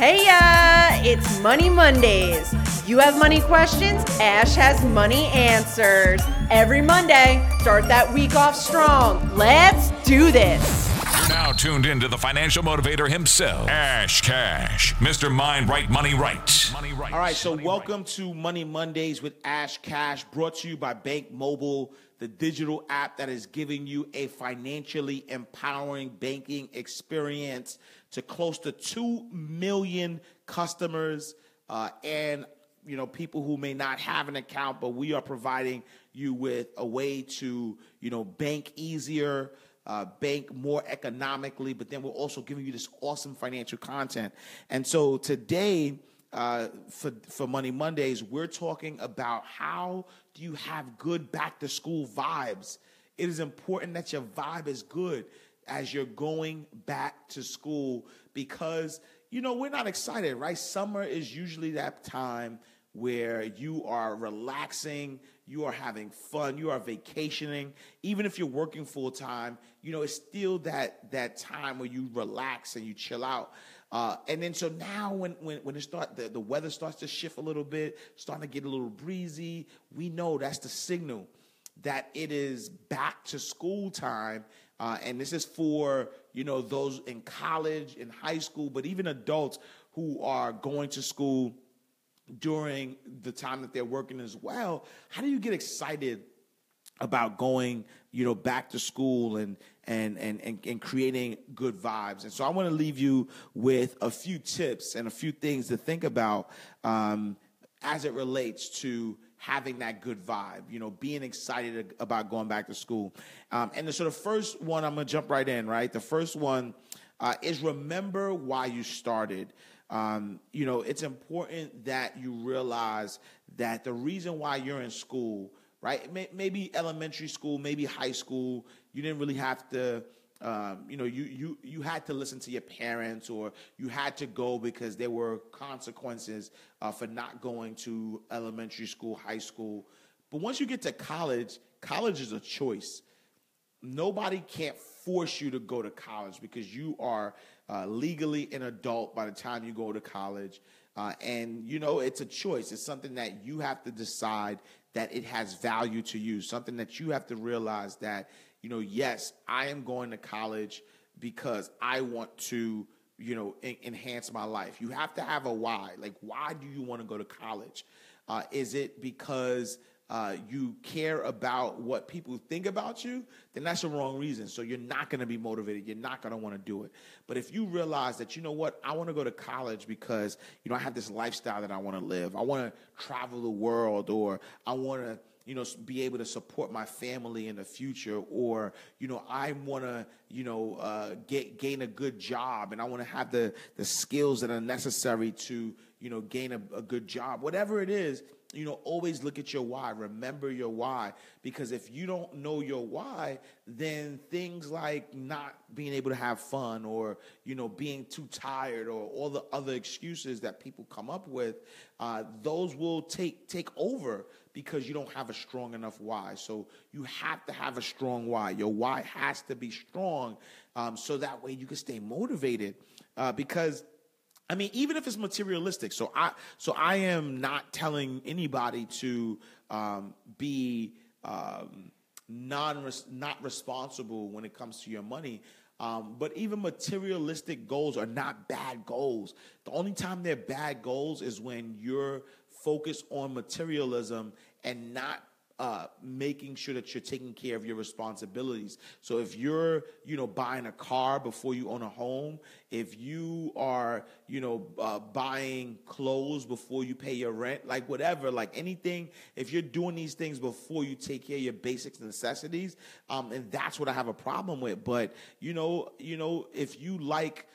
Hey! It's Money Mondays. You have money questions, Ash has money answers. Every Monday, start that week off strong. Let's do this. You're now tuned into the financial motivator himself, Ash Cash, Mr. Mind Right Money Right. Money right. All right, so welcome to Money Mondays with Ash Cash, brought to you by Bank Mobile, the digital app that is giving you a financially empowering banking experience to close to 2 million customers uh, and you know people who may not have an account but we are providing you with a way to you know bank easier uh, bank more economically but then we're also giving you this awesome financial content and so today uh, for for Money Mondays, we're talking about how do you have good back to school vibes. It is important that your vibe is good as you're going back to school because you know we're not excited, right? Summer is usually that time where you are relaxing, you are having fun, you are vacationing. Even if you're working full time, you know it's still that that time where you relax and you chill out. Uh, and then so now when when when it start the, the weather starts to shift a little bit, starting to get a little breezy, we know that's the signal that it is back to school time. Uh, and this is for you know those in college, in high school, but even adults who are going to school during the time that they're working as well. How do you get excited about going, you know, back to school and and and and, and creating good vibes. And so I want to leave you with a few tips and a few things to think about um, as it relates to having that good vibe, you know, being excited about going back to school. Um, and so the first one, I'm gonna jump right in, right? The first one uh, is remember why you started. Um, you know, it's important that you realize that the reason why you're in school right? Maybe elementary school, maybe high school. You didn't really have to. Um, you know, you you you had to listen to your parents, or you had to go because there were consequences uh, for not going to elementary school, high school. But once you get to college, college is a choice. Nobody can't force you to go to college because you are uh, legally an adult by the time you go to college. Uh, and you know it's a choice. It's something that you have to decide that it has value to you, something that you have to realize that, you know, yes, I am going to college because I want to, you know, en- enhance my life. You have to have a why. Like, why do you want to go to college? Uh, is it because uh, you care about what people think about you, then that's the wrong reason. So you're not going to be motivated. You're not going to want to do it. But if you realize that, you know what, I want to go to college because, you know, I have this lifestyle that I want to live. I want to travel the world or I want to, you know, be able to support my family in the future, or you know, I want to, you know, uh, get gain a good job, and I want to have the the skills that are necessary to, you know, gain a, a good job. Whatever it is, you know, always look at your why. Remember your why. Because if you don't know your why, then things like not being able to have fun or, you know, being too tired or all the other excuses that people come up with, uh, those will take take over because you don't have a strong enough why. So you have to have a strong why. Your why has to be strong um, so that way you can stay motivated. Uh, because I mean, even if it's materialistic. So I, so I am not telling anybody to um, be um, non not responsible when it comes to your money. Um, but even materialistic goals are not bad goals. The only time they're bad goals is when you're focused on materialism and not uh, making sure that you're taking care of your responsibilities. So if you're, you know, buying a car before you own a home, if you are, you know, uh, buying clothes before you pay your rent, like whatever, like anything, if you're doing these things before you take care of your basic necessities, um, and that's what I have a problem with. But you know, you know, if you like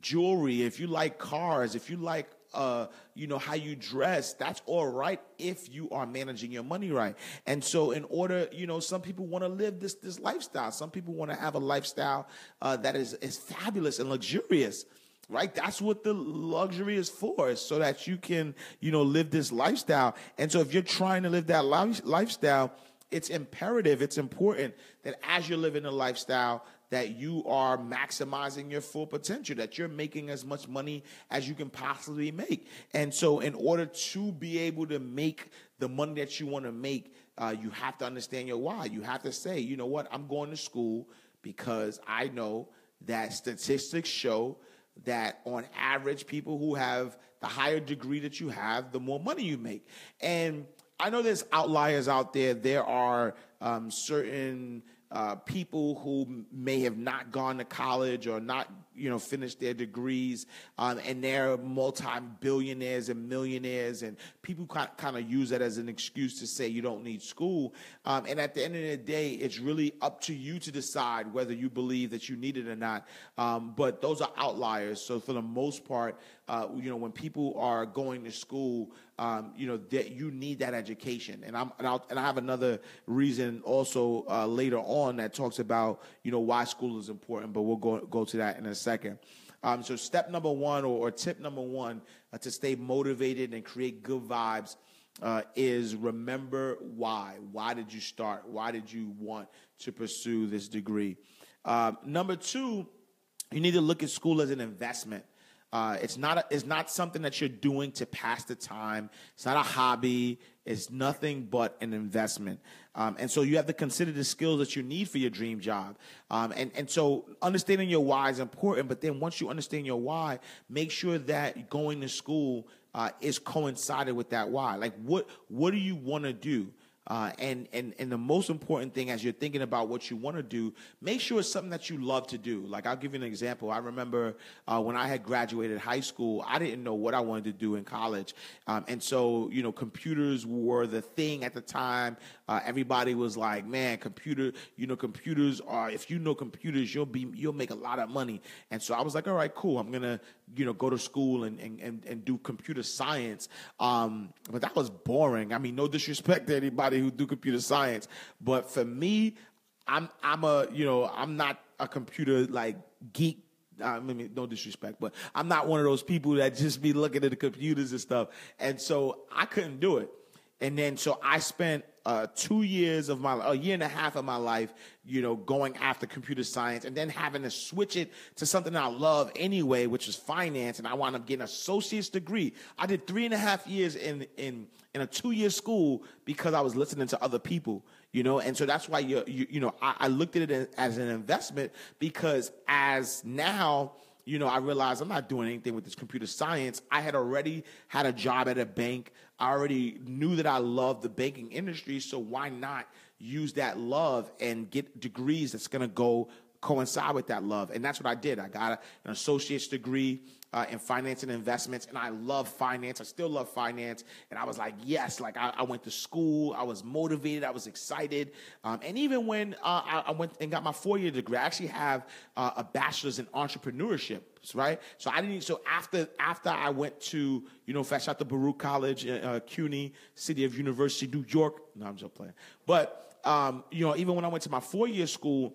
jewelry, if you like cars, if you like uh, you know, how you dress, that's all right if you are managing your money right. And so, in order, you know, some people want to live this this lifestyle. Some people want to have a lifestyle uh, that is is fabulous and luxurious. Right, that's what the luxury is for, so that you can, you know, live this lifestyle. And so, if you're trying to live that lifestyle, it's imperative, it's important that as you're living a lifestyle, that you are maximizing your full potential, that you're making as much money as you can possibly make. And so, in order to be able to make the money that you want to make, uh, you have to understand your why. You have to say, you know what, I'm going to school because I know that statistics show that on average, people who have the higher degree that you have, the more money you make. And I know there's outliers out there. There are um, certain uh, people who may have not gone to college or not, you know, finished their degrees, um, and they're multi-billionaires and millionaires, and people kind of use that as an excuse to say you don't need school. Um, and at the end of the day, it's really up to you to decide whether you believe that you need it or not. Um, but those are outliers. So for the most part, uh, you know, when people are going to school, um, you know, that you need that education. And I'm and, I'll, and I have another reason also uh, later on that talks about you know why school is important, but we'll go go to that in a second. Um, so step number one or, or tip number one uh, to stay motivated and create good vibes. Uh, is remember why. Why did you start? Why did you want to pursue this degree? Uh, number two, you need to look at school as an investment. Uh, it's not a, it's not something that you're doing to pass the time. It's not a hobby. It's nothing but an investment. Um, and so you have to consider the skills that you need for your dream job. Um, and and so understanding your why is important. But then once you understand your why, make sure that going to school uh, is coincided with that why. Like what what do you want to do? Uh, and and and the most important thing as you're thinking about what you want to do, make sure it's something that you love to do. Like I'll give you an example. I remember uh, when I had graduated high school, I didn't know what I wanted to do in college, um, and so you know computers were the thing at the time. Uh, everybody was like, "Man, computer, you know, computers are. If you know computers, you'll be you'll make a lot of money." And so I was like, "All right, cool. I'm gonna you know go to school and and and, and do computer science." Um, but that was boring. I mean, no disrespect to anybody who do computer science. But for me, I'm I'm a you know I'm not a computer like geek. I mean, no disrespect, but I'm not one of those people that just be looking at the computers and stuff. And so I couldn't do it. And then so I spent uh, two years of my a year and a half of my life, you know, going after computer science, and then having to switch it to something I love anyway, which is finance, and I wound up getting an associate's degree. I did three and a half years in in in a two year school because I was listening to other people, you know, and so that's why you you, you know I, I looked at it as an investment because as now you know, I realized I'm not doing anything with this computer science. I had already had a job at a bank. I already knew that I loved the banking industry. So why not use that love and get degrees that's going to go coincide with that love? And that's what I did. I got an associate's degree uh, in finance and investments, and I love finance. I still love finance, and I was like, yes, like I, I went to school, I was motivated, I was excited, um, and even when uh, I, went and got my four year degree, I actually have uh, a bachelor's in entrepreneurship. Right, so I didn't. So after after I went to you know, fresh out the Baruch College, uh, CUNY, City of University, New York. No, I'm just playing. But um, you know, even when I went to my four year school,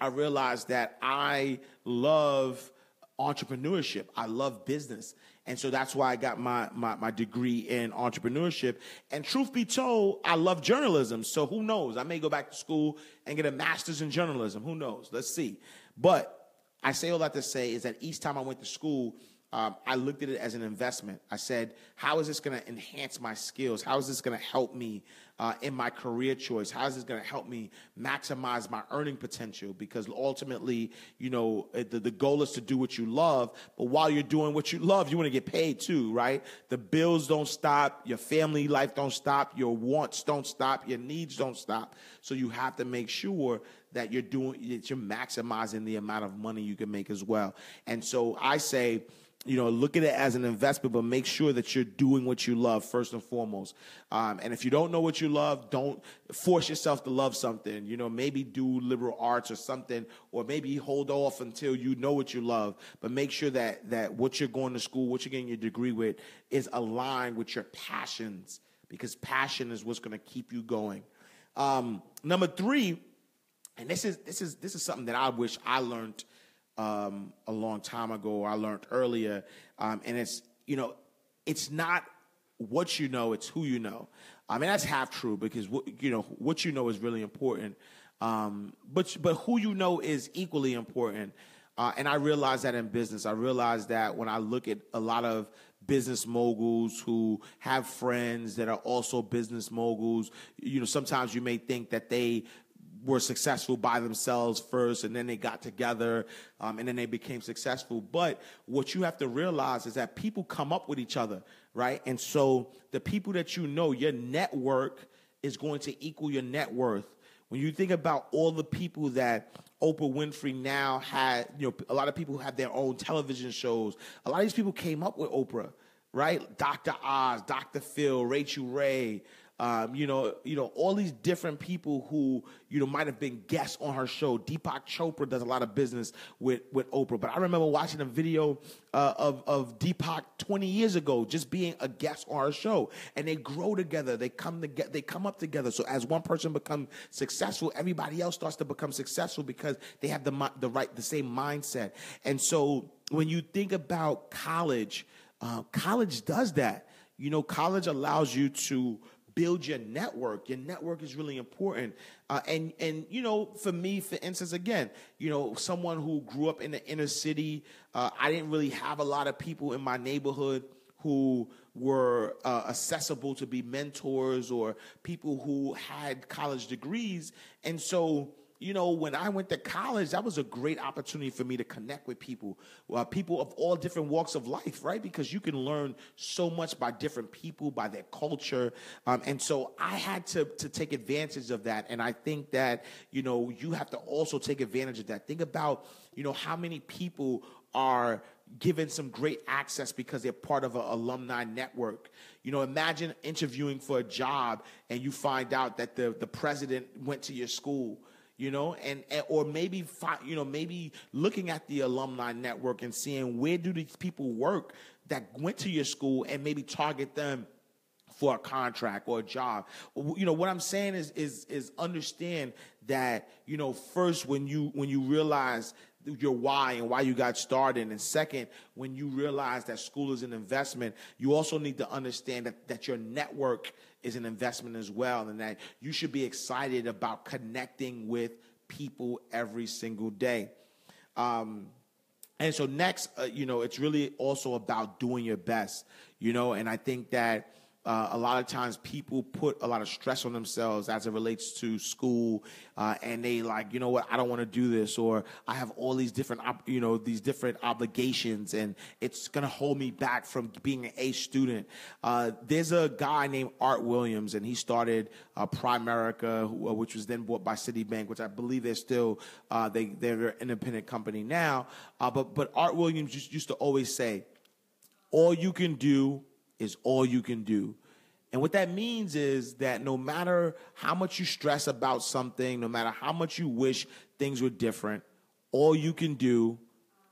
I realized that I love entrepreneurship. I love business. And so that's why I got my, my, my, degree in entrepreneurship. And truth be told, I love journalism. So who knows? I may go back to school and get a master's in journalism. Who knows? Let's see. But I say all that to say is that each time I went to school, um, I looked at it as an investment. I said, how is this going to enhance my skills? How is this going to help me uh, in my career choice? How is this going to help me maximize my earning potential? Because ultimately, you know, the, the goal is to do what you love, but while you're doing what you love, you want to get paid too, right? The bills don't stop, your family life don't stop, your wants don't stop, your needs don't stop. So you have to make sure that you're doing, that you're maximizing the amount of money you can make as well. And so I say, you know, look at it as an investment, but make sure that you're doing what you love first and foremost. Um, and if you don't know what you love, don't force yourself to love something. You know, maybe do liberal arts or something, or maybe hold off until you know what you love. But make sure that that what you're going to school, what you're getting your degree with, is aligned with your passions, because passion is what's going to keep you going. Um, number three, and this is this is this is something that I wish I learned um, a long time ago. I learned earlier, um, and it's you know, it's not what you know; it's who you know. I mean, that's half true because what you know, what you know is really important. Um, but but who you know is equally important. Uh, and I realize that in business. I realize that when I look at a lot of business moguls who have friends that are also business moguls, you know, sometimes you may think that they were successful by themselves first and then they got together um, and then they became successful. But what you have to realize is that people come up with each other, right? And so the people that you know, your network is going to equal your net worth. When you think about all the people that Oprah Winfrey now had, you know, a lot of people have their own television shows. A lot of these people came up with Oprah, right? Dr. Oz, Dr. Phil, Rachael Ray, um, you know, you know, all these different people who you know might have been guests on her show. Deepak Chopra does a lot of business with with Oprah, but I remember watching a video uh, of of Deepak 20 years ago, just being a guest on her show, and they grow together. They come together. They come up together. So as one person becomes successful, everybody else starts to become successful because they have the the right the same mindset. And so when you think about college, uh, college does that. You know, college allows you to build your network. Your network is really important. Uh, and and you know, for me, for instance, again, you know, someone who grew up in the inner city, uh, I didn't really have a lot of people in my neighborhood who were uh, accessible to be mentors or people who had college degrees, and so you know, when I went to college, that was a great opportunity for me to connect with people, uh, people of all different walks of life, right? Because you can learn so much by different people, by their culture. Um, and so I had to, to take advantage of that. And I think that, you know, you have to also take advantage of that. Think about, you know, how many people are given some great access because they're part of an alumni network. You know, imagine interviewing for a job and you find out that the, the president went to your school you know and, and, or maybe fi- you know maybe looking at the alumni network and seeing where do these people work that went to your school and maybe target them for a contract or a job. You know what i'm saying is is is understand that you know first when you when you realize your why and why you got started. And second, when you realize that school is an investment, you also need to understand that, that your network is an investment as well, and that you should be excited about connecting with people every single day. Um, and so next, uh, you know, it's really also about doing your best, you know, and I think that uh, a lot of times people put a lot of stress on themselves as it relates to school, uh, and they like, you know what, I don't want to do this, or I have all these different, op- you know, these different obligations, and it's gonna hold me back from being an A student. Uh, there's a guy named Art Williams, and he started uh, Primerica, uh, which was then bought by Citibank, which I believe they're still uh, they they're an independent company now. but but Art Williams used to always say, all you can do is all you can do. And what that means is that no matter how much you stress about something, no matter how much you wish things were different, all you can do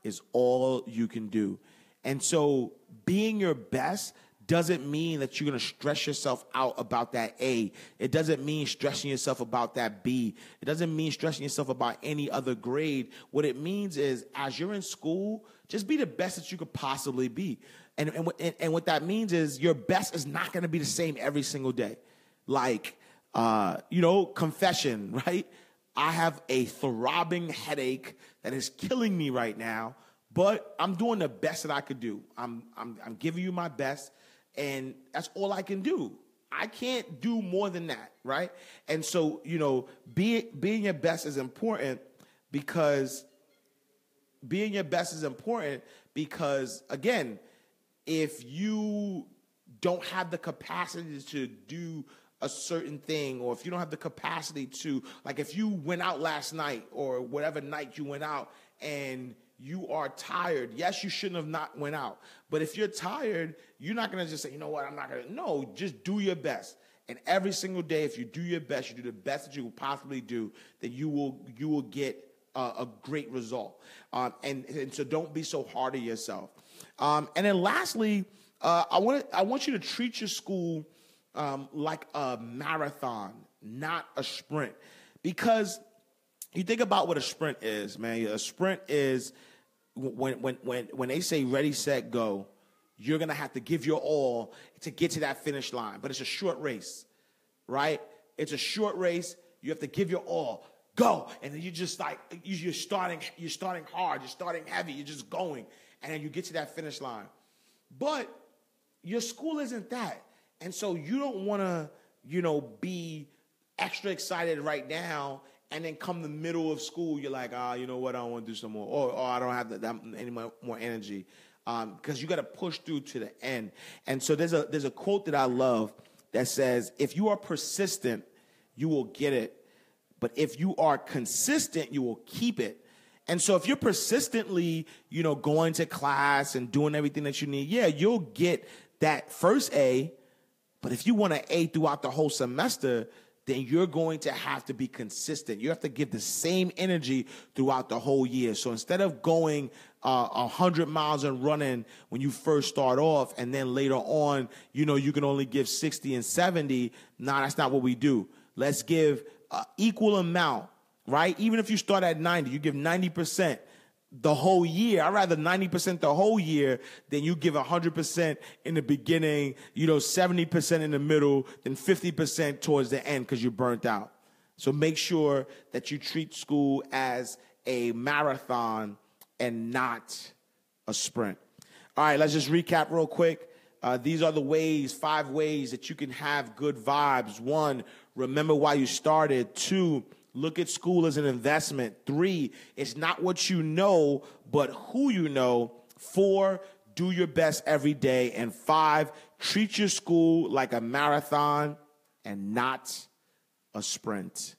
is all you can do. And so being your best doesn't mean that you're going to stress yourself out about that A. It doesn't mean stressing yourself about that B. It doesn't mean stressing yourself about any other grade. What it means is as you're in school, just be the best that you could possibly be. And, and, and what that means is your best is not going to be the same every single day. Like, uh, you know, confession, right? I have a throbbing headache that is killing me right now, but I'm doing the best that I could do. I'm, I'm, I'm giving you my best, and that's all I can do. I can't do more than that, right? And so, you know, being being your best is important because being your best is important because again, if you don't have the capacity to do a certain thing or if you don't have the capacity to like if you went out last night or whatever night you went out and you are tired. Yes you shouldn't have not went out. But if you're tired you're not going to just say you know what? I'm not going to no just do your best. And every single day if you do your best you do the best that you will possibly do then you will you will get a great result. Um, and, and so don't be so hard on yourself. Um, and then lastly, uh, I want I want you to treat your school um, like a marathon, not a sprint, because you think about what a sprint is, man. A sprint is when when when when they say ready, set, go. You're gonna have to give your all to get to that finish line, but it's a short race, right? It's a short race. You have to give your all. go. And then you just like you're starting, you're starting hard, you're starting heavy, you're just going, and then you get to that finish line. But your school isn't that. And so you don't want to, you know, be extra excited right now and then come the middle of school, you're like, ah, you know what, I don't want to do some more, or, or I don't have that, that any more, more energy, because um, you got to push through to the end. And so there's a there's a quote that I love that says, if you are persistent, you will get it, but if you are consistent, you will keep it. And so if you're persistently, you know, going to class and doing everything that you need, yeah, you'll get that first A. But if you want an A throughout the whole semester, then you're going to have to be consistent. You have to give the same energy throughout the whole year. So instead of going uh, 100 miles and running when you first start off, and then later on, you know, you can only give 60 and 70, nah, that's not what we do. Let's give uh, equal amount, right? Even if you start at 90, you give 90% the whole year. I'd rather 90% the whole year than you give 100% in the beginning, you know, 70% in the middle, then 50% towards the end because you're burnt out. So make sure that you treat school as a marathon and not a sprint. All right, let's just recap real quick. Uh, these are the ways, five ways that you can have good vibes. One, remember why you started. Two, Look at school as an investment. Three, it's not what you know, but who you know. Four, do your best every day. And five, treat your school like a marathon and not a sprint.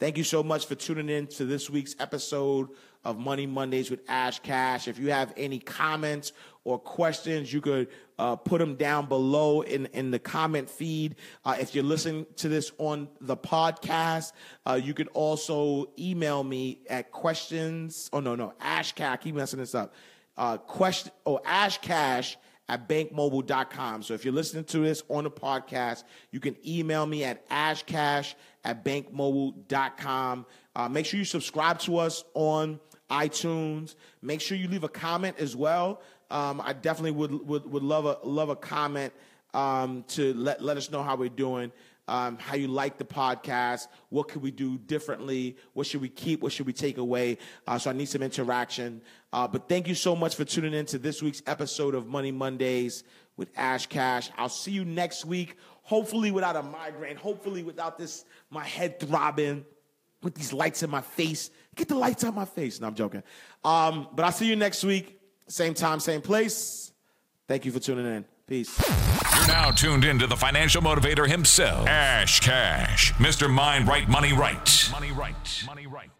Thank you so much for tuning in to this week's episode of Money Mondays with Ash Cash. If you have any comments or questions, you could uh, put them down below in, in the comment feed. Uh, if you're listening to this on the podcast, uh, you can also email me at questions. Oh, no, no, Ash Cash. Keep messing this up. Uh, question, oh, Ash Cash at bankmobile.com. So if you're listening to this on the podcast, you can email me at ashcash at bankmobile.com. Uh, make sure you subscribe to us on iTunes. Make sure you leave a comment as well. Um, I definitely would, would, would love a love a comment um, to let, let us know how we're doing, um, how you like the podcast, what could we do differently, what should we keep, what should we take away. Uh, so I need some interaction. Uh, but thank you so much for tuning in to this week's episode of Money Mondays with Ash Cash. I'll see you next week, hopefully without a migraine, hopefully without this my head throbbing with these lights in my face. Get the lights out my face. No, I'm joking. Um, but I'll see you next week. Same time, same place. Thank you for tuning in. Peace. You're now tuned in to the financial motivator himself, Ash Cash, Mr. Mind Right Money Right. Money Right. Money Right.